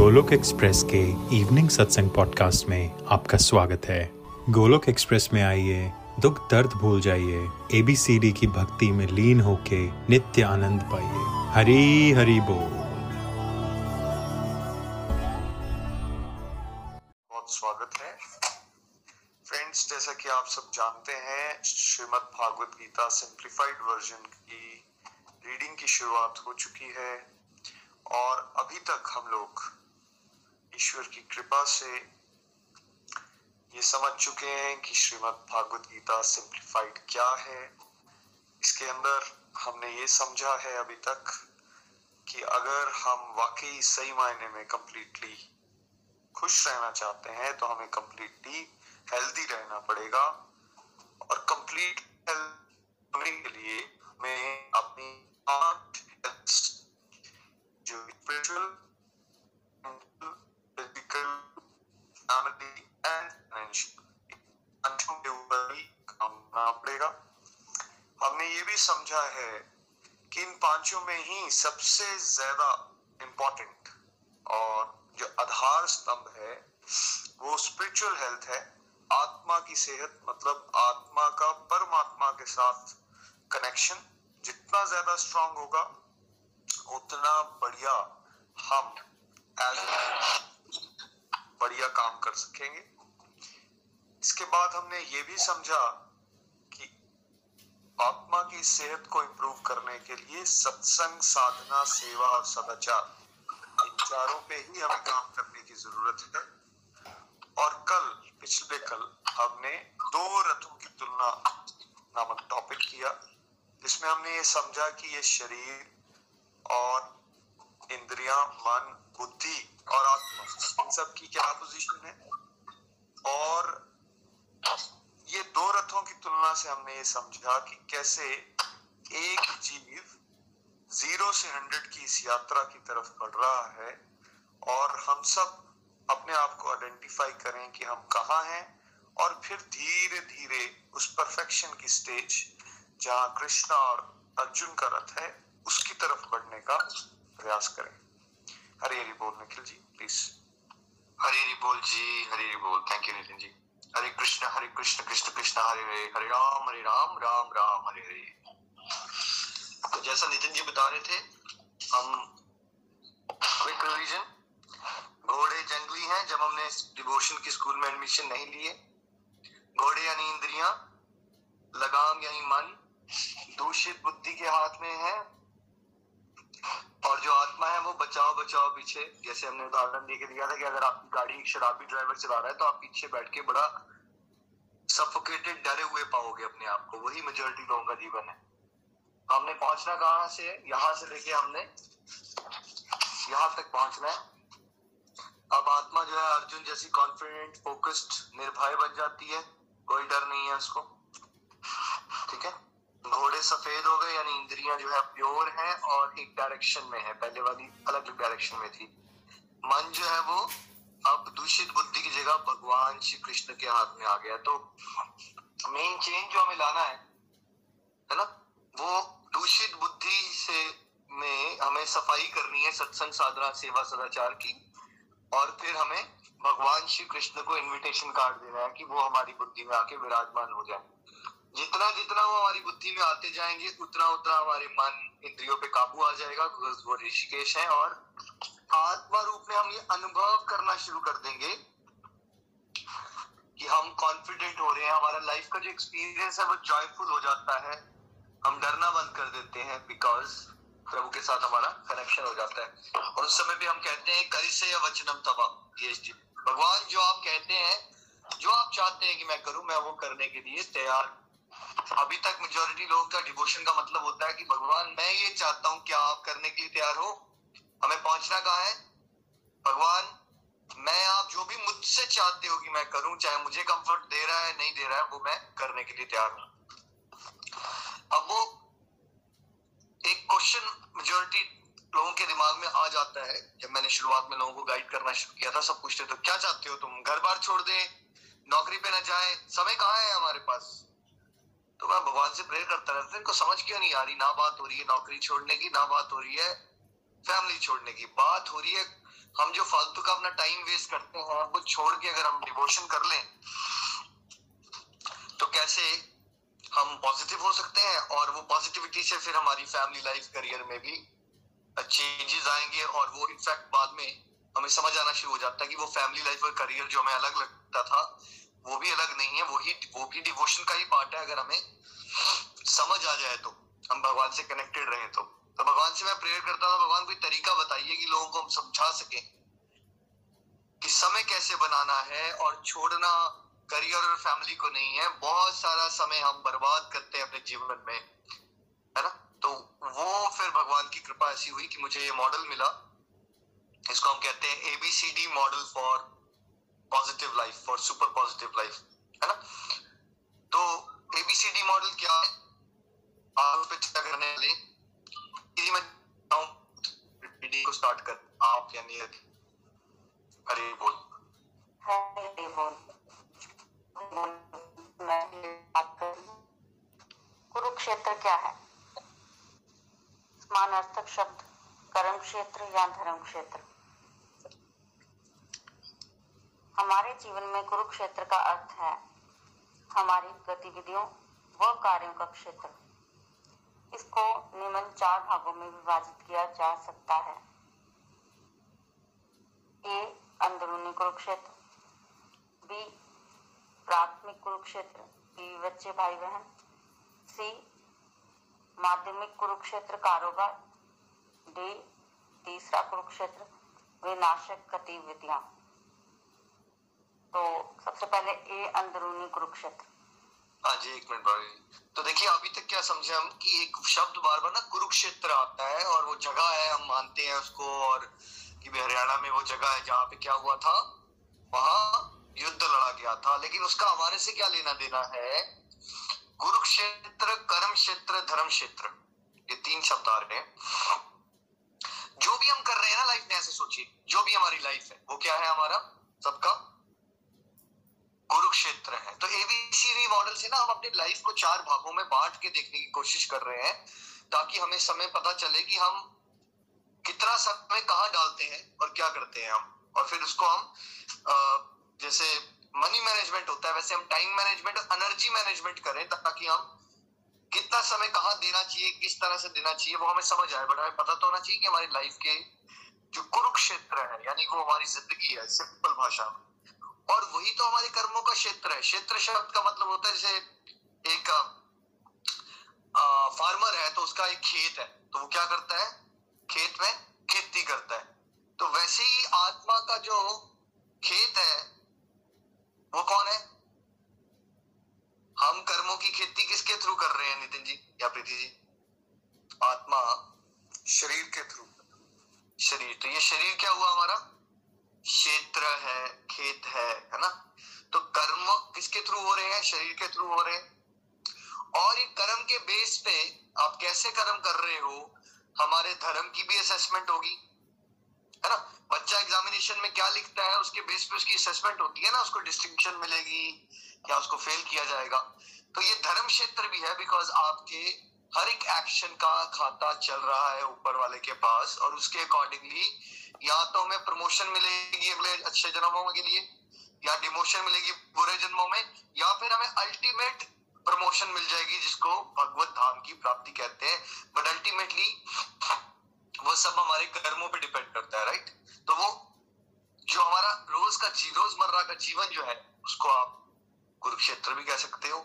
Golok express के evening सत्संग podcast में आपका स्वागत है। गोलोक एक्सप्रेस में आइए, दुख दर्द भूल जाइए एबीसीडी की भक्ति में लीन होके नित्य आनंद पाइए। हरी हरी बोल। बहुत स्वागत है। फ्रेंड्स, जैसा कि आप सब जानते हैं, श्रीमद् भागवत गीता सिंप्लीफाइड वर्जन की रीडिंग की शुरुआत हो चुकी है और अभी तक हम लोग ईश्वर की कृपा से ये समझ चुके हैं कि श्रीमद् भागवत गीता सिंप्लीफाइड क्या है। इसके अंदर हमने ये समझा है अभी तक कि अगर हम वाकई सही मायने में कंप्लीटली खुश रहना चाहते हैं तो हमें कंप्लीटली हेल्दी रहना पड़ेगा। और कंप्लीट हेल्थ होने के लिए हमें अपनी जो स्पिरिचुअल के ऊपर ही काम करना पड़ेगा। हमने ये भी समझा है कि इन पाँचों में ही सबसे ज़्यादा इम्पोर्टेंट और जो आधार स्तंभ है, वो स्पिरिचुअल हेल्थ है। आत्मा की सेहत मतलब आत्मा का परमात्मा के साथ कनेक्शन जितना ज़्यादा स्ट्रांग होगा, उतना बढ़िया हम बढ़िया काम कर सकेंगे। इसके बाद हमने ये भी समझा कि आत्मा की सेहत को इम्प्रूव करने के लिए सत्संग, साधना, सेवा और सदाचार, इन चारों पे ही हमें काम करने की ज़रूरत है। और कल, पिछले कल, हमने दो रथों की तुलना नामक टॉपिक किया, जिसमें हमने ये समझा कि ये शरीर और इंद्रियाँ, मन बुद्धि और आत्मा इन सब की क्या पोजीशन है? और ये दो रथों की तुलना से हमने ये समझा कि कैसे एक जीव ज़ीरो से हंड्रेड की इस यात्रा की तरफ़ बढ़ रहा है और हम सब अपने आप को आइडेंटिफाई करें कि हम कहाँ हैं और फिर धीरे धीरे उस परफेक्शन की स्टेज जहाँ कृष्णा और अर्जुन का रथ है, उसकी तरफ़ बढ़ने का प्रयास करें। हरी हरी बोल निखिल जी प्लीज़ हरी हरी बोल जी हरी हरी बोल। Thank you Nitin ji. हरे कृष्ण हरे कृष्ण कृष्ण कृष्ण, हरे हरे। हरे राम हरे राम राम राम, हरे हरे। तो जैसा नितिन जी बता रहे थे, हम क्विक रिवीजन घोड़े जंगली हैं, जब हमने डिवोशन की स्कूल में एडमिशन नहीं लिए। घोड़े यानी इंद्रियाँ, लगाम यानी मन, दूषित बुद्धि के हाथ में है और जो आत्मा है वो बचाओ बचाओ पीछे। जैसे हमने उदाहरण दे के दिया था कि अगर आपकी गाड़ी शराबी ड्राइवर चला रहा है तो आप पीछे बैठ के बड़ा सफोकेटेड डरे हुए पाओगे अपने आप को। वही मेजोरिटी लोगों का जीवन है। हमने पहुँचना कहाँ से यहाँ से लेके हमने यहाँ तक पहुँचना है। अब आत्मा जो है अर्जुन जैसी कॉन्फिडेंट फोकस्ड निर्भय बन जाती है। कोई डर नहीं है उसको। ठीक है? घोड़े सफ़ेद हो गए, यानी इंद्रियाँ जो है, प्योर है और एक डायरेक्शन में है। पहले वाली अलग डायरेक्शन में थी। मन जो है वो अब दूषित बुद्धि की जगह भगवान श्री कृष्ण के हाथ में आ गया। तो मेन चेंज जो हमें लाना है है ना? वो दूषित बुद्धि से में हमें सफ़ाई करनी है, सत्संग साधना, सेवा सदाचार की। और फिर हमें भगवान श्री कृष्ण को इनविटेशन कार्ड देना है कि वो हमारी बुद्धि में आके विराजमान हो जाए। जितना जितना वो हमारी बुद्धि में आते जाएँगे, उतना उतना हमारे मन इंद्रियों पे काबू आ जाएगा वो ऋषिकेश है और आत्मा रूप में हम ये अनुभव करना शुरू कर देंगे कि हम कॉन्फिडेंट हो रहे हैं। हमारा लाइफ का जो एक्सपीरियंस है, वो जॉयफुल हो जाता है। हम डरना बंद कर देते हैं बिकॉज़ प्रभु के साथ हमारा कनेक्शन हो जाता है। और उस समय भी हम कहते हैं, करी से या वचनम तबा भगवान, जो आप कहते हैं, जो आप चाहते हैं कि मैं करूँ, मैं वो करने के लिए तैयार अभी तक मेजोरिटी लोग का डिवोशन का मतलब होता है कि, भगवान, मैं ये चाहता हूँ क्या आप करने के लिए तैयार हो। हमें पहुँचना कहा है? भगवान, मैं आप जो भी मुझसे चाहते हो कि मैं करूँ, चाहे मुझे कंफर्ट दे रहा है, नहीं दे रहा है, वो मैं करने के लिए तैयार हूँ। अब वो एक क्वेश्चन मेजोरिटी लोगों के दिमाग में आ जाता है, जब मैंने शुरुआत में लोगों को गाइड करना शुरू किया था, सब पूछते तो क्या चाहते हो तुम? घर बार छोड़ दे, नौकरी पे ना जाए, समय कहाँ है हमारे पास? तो मैं भगवान से प्रेयर करता रहता इनको समझ क्यों नहीं आ रही? ना बात हो रही है नौकरी छोड़ने की, ना बात हो रही है फैमिली छोड़ने की। बात हो रही है, हम जो फालतू का अपना टाइम वेस्ट करते हैं वो छोड़ के अगर हम डिवोशन कर लें तो कैसे हम पॉजिटिव हो सकते हैं? और वो पॉजिटिविटी से फिर हमारी फैमिली लाइफ करियर में भी चेंजेस आएँगे और वो इनफैक्ट बाद में हमें समझ आना शुरू हो जाता है कि वो फैमिली लाइफ और करियर जो हमें अलग लगता था वो भी अलग नहीं है वही वो भी डिवोशन का ही पार्ट है अगर हमें समझ आ जाए तो। हम भगवान से कनेक्टेड रहे तो। तो भगवान से मैं प्रेयर करता था भगवान कोई तरीका बताइए कि लोगों को हम समझा सके कि समय कैसे बनाना है और छोड़ना करियर और फैमिली को नहीं है। बहुत सारा समय हम बर्बाद करते हैं अपने जीवन में, है ना? तो वो फिर भगवान की कृपा ऐसी हुई कि मुझे ये मॉडल मिला। इसको हम कहते हैं ABCD model for positive life for super positive life है ना? तो एबीसीडी मॉडल क्या है? आप पर चर्चा करने वाले मैं वीडियो को स्टार्ट कर, आप यानी हरे बोल हरे बोल। कुरुक्षेत्र क्या है? समानार्थक शब्द, कर्म क्षेत्र या धर्म क्षेत्र? हमारे जीवन में कुरुक्षेत्र का अर्थ है हमारी गतिविधियों व कार्यों का क्षेत्र। इसको निम्न चार भागों में विभाजित किया जा सकता है। ए, अंदरूनी कुरुक्षेत्र। बी, प्राथमिक कुरुक्षेत्र। बीवी बच्चे भाई बहन सी, माध्यमिक कुरुक्षेत्र कारोबार। डी, तीसरा कुरुक्षेत्र। विनाशक गतिविधियाँ। तो सबसे पहले ए अंदरूनी कुरुक्षेत्र। हाँ जी, एक मिनट भाई। तो देखिए, अभी तक क्या समझे हम कि एक शब्द बार बार ना कुरुक्षेत्र आता है और वो जगह है, हम मानते हैं उसको और कि हरियाणा में वो जगह है जहाँ पे क्या हुआ था? वहाँ युद्ध लड़ा गया था। लेकिन उसका हमारे से क्या लेना देना है? कुरुक्षेत्र, कर्म क्षेत्र, धर्म क्षेत्र। ये तीन शब्द आ रहे हैं। जो भी हम कर रहे हैं ना लाइफ में, ऐसे सोचिए। जो भी हमारी लाइफ है, वो क्या है हमारा? सबका कुरुक्षेत्र है। तो एबीसीडी मॉडल से ना हम अपनी लाइफ को चार भागों में बांट के देखने की कोशिश कर रहे हैं, ताकि हमें समय पता चले कि हम कितना समय कहाँ डालते हैं और क्या करते हैं हम। और फिर उसको हम जैसे मनी मैनेजमेंट होता है, वैसे हम टाइम मैनेजमेंट और एनर्जी मैनेजमेंट करें, ताकि हम कितना समय कहाँ देना चाहिए, किस तरह से देना चाहिए, वो हमें समझ आए। बट हमें पता तो होना चाहिए कि हमारी लाइफ के जो कुरुक्षेत्र है, यानी वो हमारी ज़िंदगी है सिंपल भाषा में। और वही तो हमारे कर्मों का क्षेत्र है। क्षेत्र शब्द का मतलब होता है जैसे एक आ, फार्मर है तो उसका एक खेत है। तो वो क्या करता है? खेत में खेती करता है। तो वैसे ही आत्मा का जो खेत है वो कौन है? हम कर्मों की खेती किसके थ्रू कर रहे हैं नितिन जी या प्रीति जी? आत्मा शरीर के थ्रू शरीर तो ये शरीर क्या हुआ हमारा? क्षेत्र है, खेत है है ना? तो कर्म किसके थ्रू हो रहे हैं? शरीर के थ्रू हो रहे हैं। और ये कर्म के बेस पे आप कैसे कर्म कर रहे हो, हमारे धर्म की भी असेसमेंट होगी। है ना? बच्चा एग्जामिनेशन में क्या लिखता है, उसके बेस पे उसकी असेसमेंट होती है ना? उसको डिस्टिंक्शन मिलेगी, या उसको फेल किया जाएगा। तो ये धर्म क्षेत्र भी है बिकॉज़ आपके हर एक एक्शन का खाता चल रहा है ऊपर वाले के पास, और उसके अकॉर्डिंगली या तो हमें प्रमोशन मिलेगी अगले अच्छे जन्मों के लिए, या डिमोशन मिलेगी बुरे जन्मों में, या फिर हमें अल्टीमेट प्रमोशन मिल जाएगी जिसको भगवत धाम की प्राप्ति कहते हैं। बट अल्टीमेटली वो सब हमारे कर्मों पे डिपेंड करता है राइट तो वो जो हमारा रोज का रोज़मर्रा का जीवन जो है, उसको आप कुरुक्षेत्र भी कह सकते हो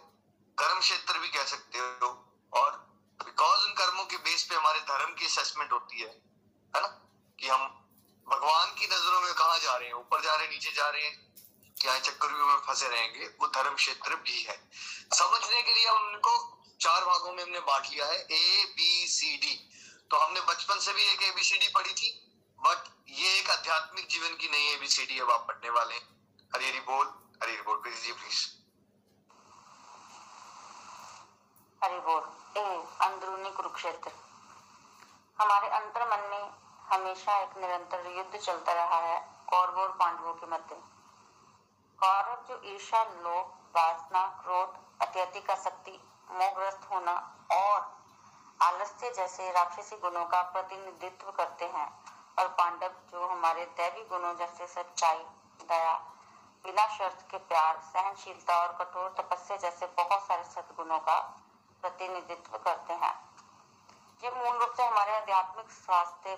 कर्म क्षेत्र भी कह सकते हो, और बिकॉज़ उन कर्मों के बेस पे हमारे धर्म की असेसमेंट होती है है ना? कि हम भगवान की नज़रों में कहा जा रहे हैं? ऊपर जा रहे हैं, नीचे जा रहे हैं? क्या चक्रव्यूह में फंसे रहेंगे? वो धर्म क्षेत्र भी है। समझने के लिए उनको चार भागों में हमने बांट लिया है। ए बी सी डी तो हमने बचपन से भी एक एबीसीडी पढ़ी थी बट ये एक आध्यात्मिक जीवन की नई एबीसीडी अब आप पढ़ने वाले हरी हरी बोल हरी हरी बोल प्लीज़ जी प्लीज़ हरि बोल, ए, अंदरूनी कुरुक्षेत्र। हमारे अंतर मन में हमेशा एक निरंतर युद्ध चलता रहा है, कौरवों और पांडवों के मध्य। कौरव जो ईर्षा लोभ, वासना, क्रोध, अत्यधिक आसक्ति, मोहग्रस्त होना और आलस्य जैसे राक्षसी गुणों का प्रतिनिधित्व करते हैं और पांडव जो हमारे दैवी गुणों जैसे सच्चाई, दया बिना शर्त के प्यार, सहनशीलता और कठोर तपस्या जैसे बहुत सारे सदगुणों का प्रतिनिधित्व करते हैं। ये मूल रूप से हमारे आध्यात्मिक स्वास्थ्य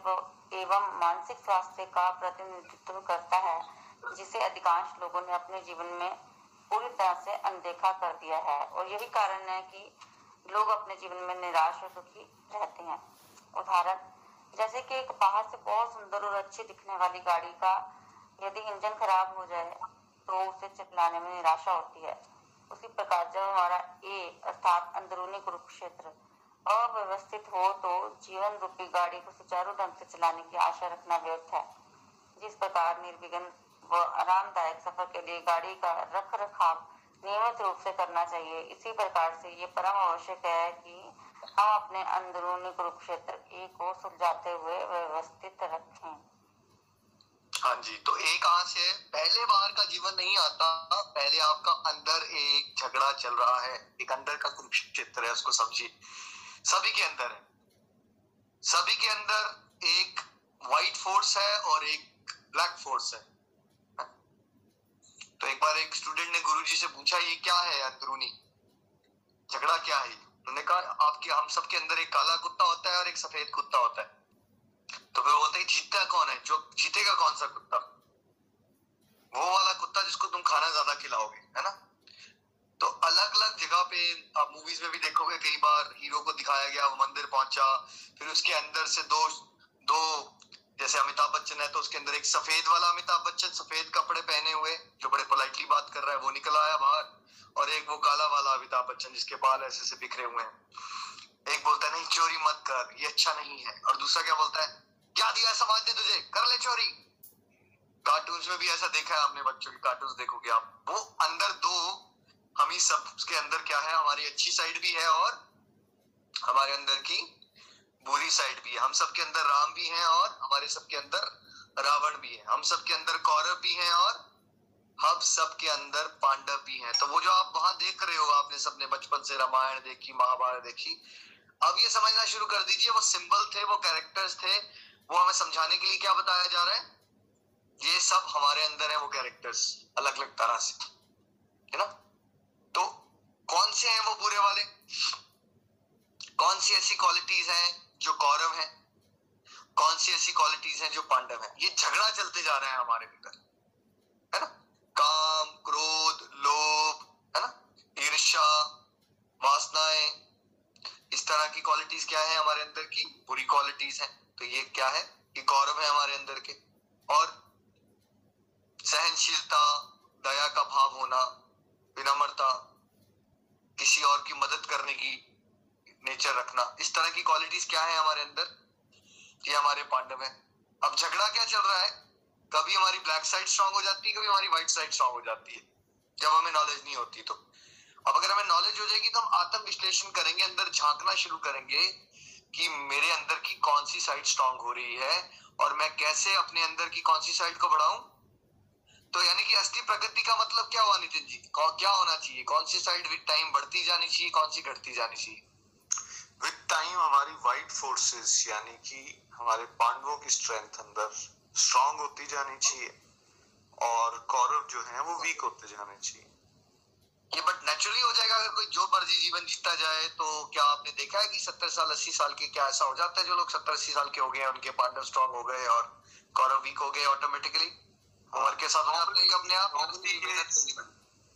एवं मानसिक स्वास्थ्य का प्रतिनिधित्व करता है, जिसे अधिकांश लोगों ने अपने जीवन में पूरी तरह से अनदेखा कर दिया है। और यही कारण है कि लोग अपने जीवन में निराश और दुखी रहते हैं। उदाहरण, जैसे कि एक बाहर से बहुत सुंदर और अच्छी दिखने वाली गाड़ी का यदि इंजन खराब हो जाए तो उसे चलाने में निराशा होती है। उसी प्रकार जब हमारा ए अर्थात अंदरूनी कुरुक्षेत्र अव्यवस्थित हो तो जीवन रूपी गाड़ी को सुचारू ढंग से चलाने की आशा रखना व्यर्थ है। जिस प्रकार निर्विघ्न व आरामदायक सफ़र के लिए गाड़ी का रख रखाव नियमित रूप से करना चाहिए, इसी प्रकार से ये परम आवश्यक है कि हम अपने अंदरूनी कुरुक्षेत्र ए को सुलझाते हुए व्यवस्थित रखें। हाँ जी तो एक कहाँ है। पहले बार का जीवन नहीं आता, पहले आपका अंदर एक झगड़ा चल रहा है, एक अंदर का कुरुक्षेत्र है उसको समझिए। सभी के अंदर है। सभी के अंदर एक व्हाइट फोर्स है और एक ब्लैक फोर्स है। तो एक बार एक स्टूडेंट ने गुरुजी से पूछा, ये क्या है अंदरूनी? झगड़ा क्या है उन्होंने कहा, आपके, हम सबके अंदर एक काला कुत्ता होता है और एक सफ़ेद कुत्ता होता है। तो फिर बोलते चीता कौन है? जो जीतेगा कौन सा कुत्ता? वो वाला कुत्ता जिसको तुम खाना ज़्यादा खिलाओगे, है ना? तो अलग अलग जगह पे आप मूवीज़ में भी देखोगे, कई बार हीरो को दिखाया गया, वो मंदिर पहुँचा, फिर उसके अंदर से दो दो, जैसे अमिताभ बच्चन है तो उसके अंदर एक सफ़ेद वाला अमिताभ बच्चन, सफ़ेद कपड़े पहने हुए, जो बड़े पोलाइटली बात कर रहा है, वो निकल आया बाहर, और एक वो काला वाला अमिताभ बच्चन, जिसके बाल ऐसे से बिखरे हुए हैं। एक बोलता है, नहीं, चोरी मत कर, ये अच्छा नहीं है। और दूसरा क्या बोलता है, क्या दिया समाज ने तुझे, कर ले चोरी। कार्टून में भी ऐसा देखा है आपने बच्चों के कार्टून देखोगे आप। वो अंदर दो हम ही सब उसके अंदर क्या है? हमारी अच्छी साइड भी है और हमारे अंदर की बुरी साइड भी है। हम सबके अंदर राम भी हैं और हमारे सबके अंदर रावण भी है। हम सबके अंदर कौरव भी हैं और हम सबके अंदर पांडव भी हैं। तो वो जो आप वहाँ देख रहे हो, आपने सबने बचपन से रामायण देखी, महाभारत देखी, अब ये समझना शुरू कर दीजिए, वो सिंबल थे, वो कैरेक्टर्स थे, वो हमें समझाने के लिए क्या बताया जा रहा है? ये सब हमारे अंदर है वो कैरेक्टर्स अलग अलग तरह से। है ना? तो कौन से हैं वो बुरे वाले? कौन सी ऐसी क्वालिटीज हैं जो कौरव है? कौन सी ऐसी क्वालिटीज हैं जो पांडव है? ये झगड़ा चलते जा रहा है हमारे भीतर। है ना? काम, क्रोध, लोभ, है ना? ईर्षा वासनाएँ। इस तरह की क्वालिटीज क्या है हमारे अंदर की? बुरी क्वालिटीज है। तो ये क्या है? ये गौरव है हमारे अंदर के। और सहनशीलता, दया का भाव होना, विनम्रता किसी और की मदद करने की नेचर रखना। इस तरह की क्वालिटीज क्या है हमारे अंदर? ये हमारे पांडव है। अब झगड़ा क्या चल रहा है? कभी हमारी ब्लैक साइड स्ट्रांग हो जाती है, कभी हमारी व्हाइट साइड स्ट्रांग हो जाती है। जब हमें नॉलेज नहीं होती तो। अब अगर हमें नॉलेज हो जाएगी तो हम आत्म विश्लेषण करेंगे, अंदर झांकना शुरू करेंगे कि मेरे अंदर की कौन सी साइड स्ट्रांग हो रही है और मैं कैसे अपने अंदर की कौन सी साइड को बढ़ाऊं? तो यानी कि असली प्रगति का मतलब क्या हुआ नितिन जी? क्या होना चाहिए? कौन सी साइड विद टाइम बढ़ती जानी चाहिए? कौन सी घटती जानी चाहिए? विद टाइम हमारी वाइट फोर्सेस यानी कि हमारे पांडवों की स्ट्रेंथ अंदर स्ट्रांग होती जानी चाहिए और कौरव जो है वो वीक होते जाने चाहिए। ये बट नेचुरली हो जाएगा अगर कोई जो मर्ज़ी जीवन जीता जाए तो क्या आपने देखा है कि सत्तर साल अस्सी साल के क्या ऐसा हो जाता है जो लोग सत्तर अस्सी साल के हो गए उनके पार्टनर स्ट्रांग हो गए और कौरव वीक हो गए ऑटोमेटिकली उम्र के साथ अपने आप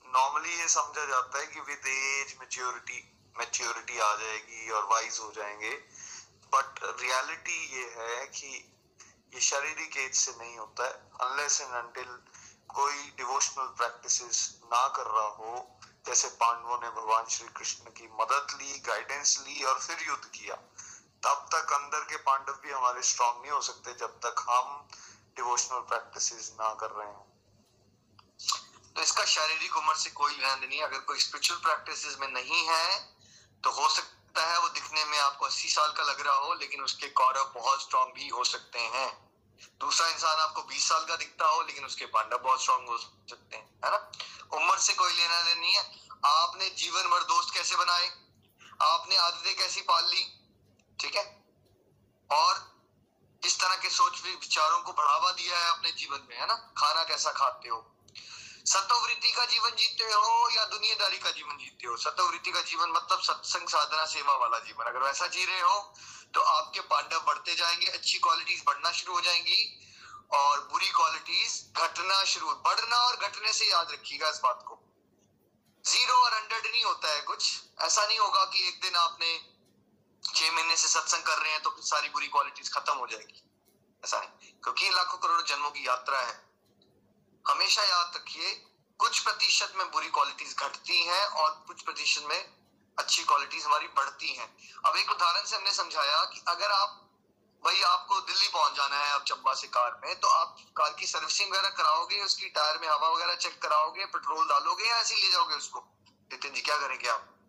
नॉर्मली ये समझा जाता है कि विद एज मेच्योरिटी मेच्योरिटी आ जाएगी और वाइज हो जाएँगे। बट रियलिटी ये है कि ये शारीरिक एज से नहीं होता है। अनलेस एंड अनटिल कोई डिवोशनल प्रैक्टिसेस ना कर रहा हो जैसे पांडवों ने भगवान श्री कृष्ण की मदद ली गाइडेंस ली और फिर युद्ध किया तब तक अंदर के पांडव भी हमारे स्ट्रांग नहीं हो सकते। जब तक हम डिवोशनल प्रैक्टिसेस ना कर रहे हो। तो इसका शारीरिक उम्र से कोई लेना नहीं अगर कोई स्पिरिचुअल प्रैक्टिसेस में नहीं है तो हो सकता है वो दिखने में आपको अस्सी साल का लग रहा हो, लेकिन उसके कौरव बहुत स्ट्रांग भी हो सकते हैं। दूसरा इंसान आपको बीस साल का दिखता हो, लेकिन उसके पांडव बहुत स्ट्रांग हो सकते हैं, है ना? उम्र से कोई लेना देना नहीं है। आपने जीवन भर दोस्त कैसे बनाए? आपने आदतें कैसी पाल ली? ठीक है? और किस तरह के सोच विचारों को बढ़ावा दिया है अपने जीवन में, है ना? खाना कैसा खाते हो? सतोवृत्ति का जीवन जीते हो या दुनियादारी का जीवन जीते हो? सतोवृत्ति का जीवन मतलब सत्संग साधना, सेवा वाला जीवन। अगर वैसा जी रहे हो तो आपके पांडव बढ़ते जाएँगे, अच्छी क्वालिटीज बढ़ना शुरू हो जाएँगी और बुरी क्वालिटीज घटना शुरू बढ़ना और घटने से याद रखिएगा इस बात को। ज़ीरो और हंड्रेड नहीं होता है कुछ। ऐसा नहीं होगा कि एक दिन आपने छह महीने से सत्संग कर रहे हैं तो सारी बुरी क्वालिटीज खत्म हो जाएगी। ऐसा नहीं। क्योंकि लाखों करोड़ों जन्मों की यात्रा है। हमेशा याद रखिए, कुछ प्रतिशत में बुरी क्वालिटीज घटती हैं और कुछ प्रतिशत में अच्छी क्वालिटीज हमारी बढ़ती हैं। अब एक उदाहरण से हमने समझाया कि अगर आप, भाई आपको दिल्ली पहुँच जाना है आप चंबा से कार में तो आप कार की सर्विसिंग वगैरह कराओगे, उसकी टायर में हवा वगैरह चेक कराओगे पेट्रोल डालोगे या ऐसे ले जाओगे उसको? नितिन जी, क्या करेंगे आप?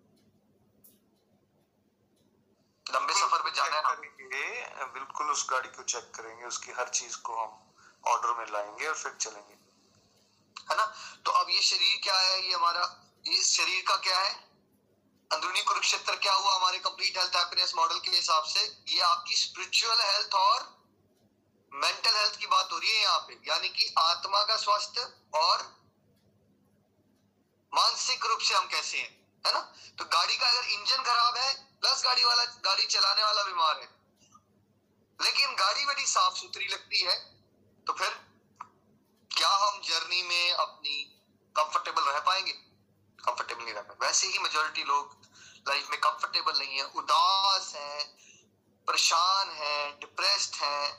लंबे सफ़र पे जाना है करेंगे बिल्कुल उस गाड़ी को चेक करेंगे उसकी हर चीज़ को हम ऑर्डर में लाएँगे और फिर चलेंगे। है ना? तो अब ये शरीर क्या है? ये हमारा ये शरीर का क्या है? अंदरूनी कुरुक्षेत्र क्या हुआ हमारे कंप्लीट हेल्थ हैप्पीनेस मॉडल के हिसाब से? ये आपकी स्पिरिचुअल हेल्थ और मेंटल हेल्थ की बात हो रही है यहाँ पे। यानी कि आत्मा का स्वास्थ्य और मानसिक रूप से हम कैसे हैं है ना? तो गाड़ी का अगर इंजन खराब है प्लस गाड़ी वाला, गाड़ी चलाने वाला बीमार है। लेकिन गाड़ी बड़ी साफ़ सुथरी लगती है तो फिर क्या हम जर्नी में अपनी कंफर्टेबल रह पाएँगे? कंफर्टेबल नहीं रह पाएँगे। वैसे ही मेजोरिटी लोग लाइफ में कंफर्टेबल नहीं है, उदास है, परेशान है डिप्रेस्ड है।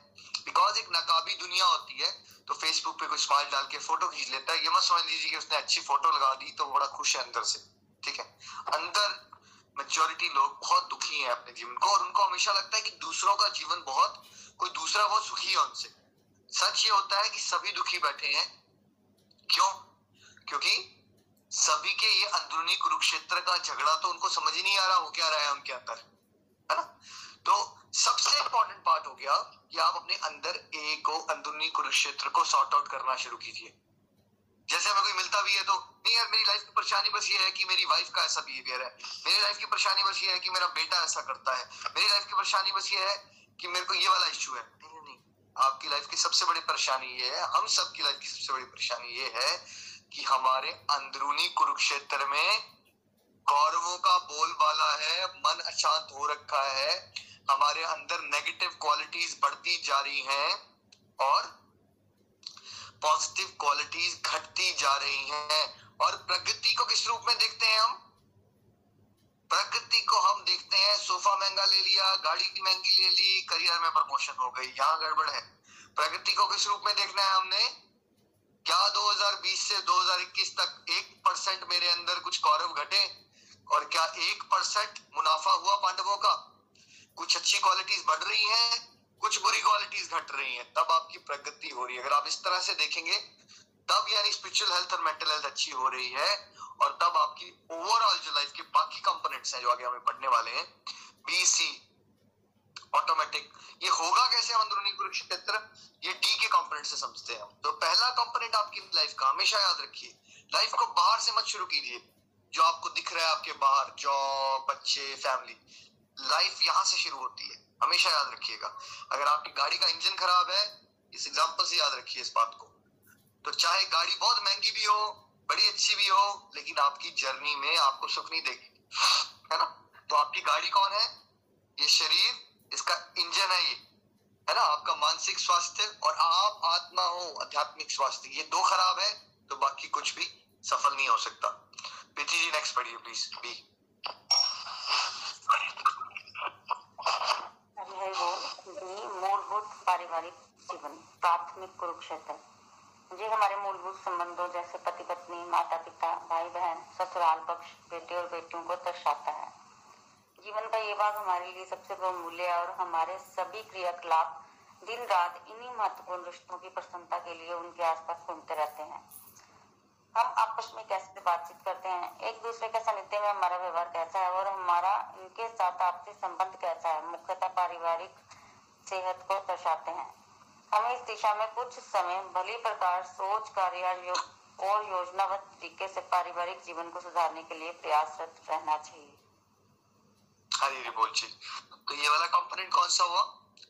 बिकॉज़ एक नाकाबी दुनिया होती है तो फेसबुक पे कुछ स्माइल डाल के फ़ोटो खींच लेता है। ये मत समझ लीजिए कि उसने अच्छी फ़ोटो लगा दी तो बड़ा खुश है अंदर से। ठीक है? अंदर मेजोरिटी लोग बहुत दुखी हैं अपने जीवन को, और उनको हमेशा लगता है कि दूसरों का जीवन बहुत, कोई दूसरा बहुत सुखी है उनसे। सच ये होता है कि सभी दुखी बैठे हैं। क्यों? क्योंकि सभी के ये अंदरूनी कुरुक्षेत्र का झगड़ा तो उनको समझ ही नहीं आ रहा हो क्या रहा है उनके अंदर है ना? तो सबसे इंपॉर्टेंट पार्ट हो गया कि आप अपने अंदर ए को अंदरूनी कुरुक्षेत्र को सॉर्ट आउट करना शुरू कीजिए। जैसे हमें कोई मिलता भी है तो नहीं यार, मेरी लाइफ की परेशानी बस ये है कि मेरी वाइफ का ऐसा बिहेवियर है। मेरी लाइफ की परेशानी बस ये है कि मेरा बेटा ऐसा करता है। मेरी लाइफ की परेशानी बस ये है कि मेरे को ये वाला इश्यू है। नहीं नहीं आपकी लाइफ की सबसे बड़ी परेशानी ये है, हम सबकी लाइफ की सबसे बड़ी परेशानी ये है कि हमारे अंदरूनी कुरुक्षेत्र में कौरवों का बोलबाला है, मन अशांत हो रखा है, हमारे अंदर नेगेटिव क्वालिटीज बढ़ती जा रही हैं और पॉजिटिव क्वालिटीज घटती जा रही हैं। और प्रगति को किस रूप में देखते हैं हम? प्रगति को हम देखते हैं, सोफा महँगा ले लिया, गाड़ी की महँगी ले ली, करियर में प्रमोशन हो गई, यहाँ गड़बड़ है। प्रगति को किस रूप में देखना है हमने? क्या 2020 से 2021 तक एक परसेंट मेरे अंदर कुछ गौरव घटे? और क्या एक परसेंट मुनाफा हुआ पांडवों का? कुछ अच्छी क्वालिटीज बढ़ रही हैं? क्वालिटीज घट रही हैं, तब आपकी प्रगति हो रही है। अगर आप इस तरह से देखेंगे, तब यानी स्पिरिचुअल हेल्थ और मेंटल हेल्थ अच्छी हो रही है और तब आपकी ओवरऑल जो लाइफ के बाकी कंपोनेंट्स हैं जो आगे हमें पढ़ने वाले हैं बी सी ऑटोमेटिक ये होगा कैसे हम अंदरूनी कुरुक्षेत्र? ये डी के कंपोनेंट से समझते हैं तो पहला कंपोनेंट आपकी लाइफ का, हमेशा याद रखिए लाइफ को बाहर से मत शुरू कीजिए, जो आपको दिख रहा है आपके बाहर जॉब बच्चे फैमिली लाइफ यहाँ से शुरू होती है। हमेशा याद रखिएगा। अगर आपकी गाड़ी का इंजन खराब है, इस एग्ज़ाम्पल से याद रखिए इस बात को। तो चाहे गाड़ी बहुत महँगी भी हो, बड़ी अच्छी भी हो, लेकिन आपकी जर्नी में आपको सुख नहीं देगी। है ना? तो आपकी गाड़ी कौन है? ये शरीर, इसका इंजन है ये। है ना? आपका मानसिक स्वास्थ्य और आप आत्मा हो, आध्यात्मिक स्वास्थ्य। ये दो खराब है तो बाकी कुछ भी सफल नहीं हो सकता। प्रीति जी नेक्स्ट पढ़िए प्लीज़ बी मूलभूत पारिवारिक जीवन, प्राथमिक कुरुक्षेत्र जी हमारे मूलभूत संबंधों जैसे पति पत्नी माता पिता भाई बहन ससुराल पक्ष, बेटे और बेटियों को दर्शाता है। जीवन का ये भाग हमारे लिए सबसे बहुमूल्य है और हमारे सभी क्रियाकलाप दिन रात इन्हीं महत्वपूर्ण रिश्तों की प्रसन्नता के लिए उनके आसपास घूमते रहते हैं। हम आपस में कैसे बातचीत करते हैं? एक दूसरे के सानिध्य में हमारा व्यवहार कैसा है और हमारा इनके साथ आपसी संबंध कैसा है? मुख्यतः पारिवारिक सेहत को दर्शाते हैं। हमें इस दिशा में कुछ समय भली प्रकार सोच कार्य यो, और योजनाबद्ध तरीके से पारिवारिक जीवन को सुधारने के लिए प्रयासरत रहना चाहिए। तो ये वाला कंपोनेंट कौन सा हुआ?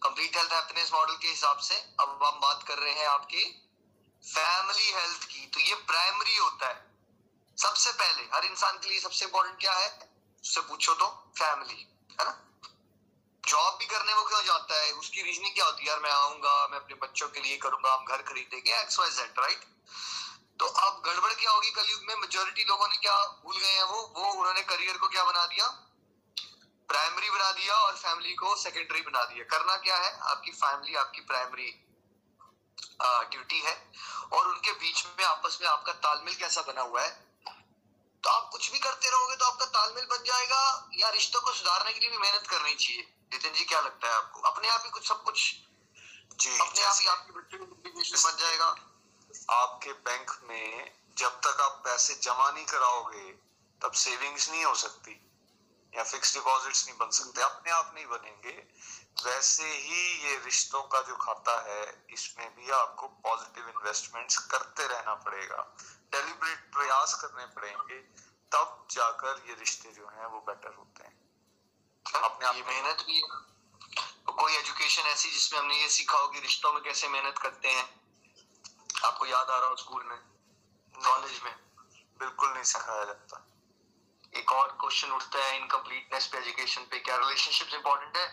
कंप्लीट हेल्थ हैप्पीनेस मॉडल के हिसाब से अब हम बात कर रहे हैं आपके फैमिली हेल्थ की तो ये प्राइमरी होता है। सबसे पहले, हर इंसान के लिए सबसे इंपॉर्टेंट क्या है? उससे पूछो तो फैमिली, है ना? जॉब भी करने वो क्यों जाता है? उसकी रीजनिंग क्या होती है? यार, मैं आऊँगा, मैं अपने बच्चों के लिए करूँगा, हम घर खरीदेंगे एक्स वाई जेड राइट तो अब गड़बड़ क्या होगी कलयुग में? मेजोरिटी लोगों ने क्या भूल गए हैं वो? वो, उन्होंने करियर को क्या बना दिया? प्राइमरी बना दिया और फैमिली को सेकेंडरी बना दिया। करना क्या है? आपकी फैमिली आपकी प्राइमरी ड्यूटी है और उनके बीच में आपस में आपका तालमेल कैसा बना हुआ है? तो आप कुछ भी करते रहोगे तो आपका तालमेल बन जाएगा या रिश्तों को सुधारने के लिए भी मेहनत करनी चाहिए? नितिन जी क्या लगता है आपको? अपने आप ही कुछ सब कुछ जी अपने आप ही आपके बच्चे को बन जाएगा। आपके बैंक में जब तक आप पैसे जमा नहीं कराओगे तब सेविंग्स नहीं हो सकती। या फिक्स डिपॉजिट्स नहीं बन सकते अपने आप नहीं बनेंगे। वैसे ही ये रिश्तों का जो खाता है इसमें भी आपको पॉजिटिव इन्वेस्टमेंट्स करते रहना पड़ेगा। डेलिब्रेट प्रयास करने पड़ेंगे तब जाकर ये रिश्ते जो हैं वो बेटर होते हैं। अपने आप मेहनत भी है। तो कोई एजुकेशन ऐसी जिसमें हमने ये सीखा हो कि रिश्तों में कैसे मेहनत करते हैं? आपको याद आ रहा हो स्कूल में? कॉलेज में? बिल्कुल नहीं सिखाया जाता। एक और क्वेश्चन उठता है इनकम्प्लीटनेस पे एजुकेशन पे, क्या रिलेशनशिप इंपॉर्टेंट है?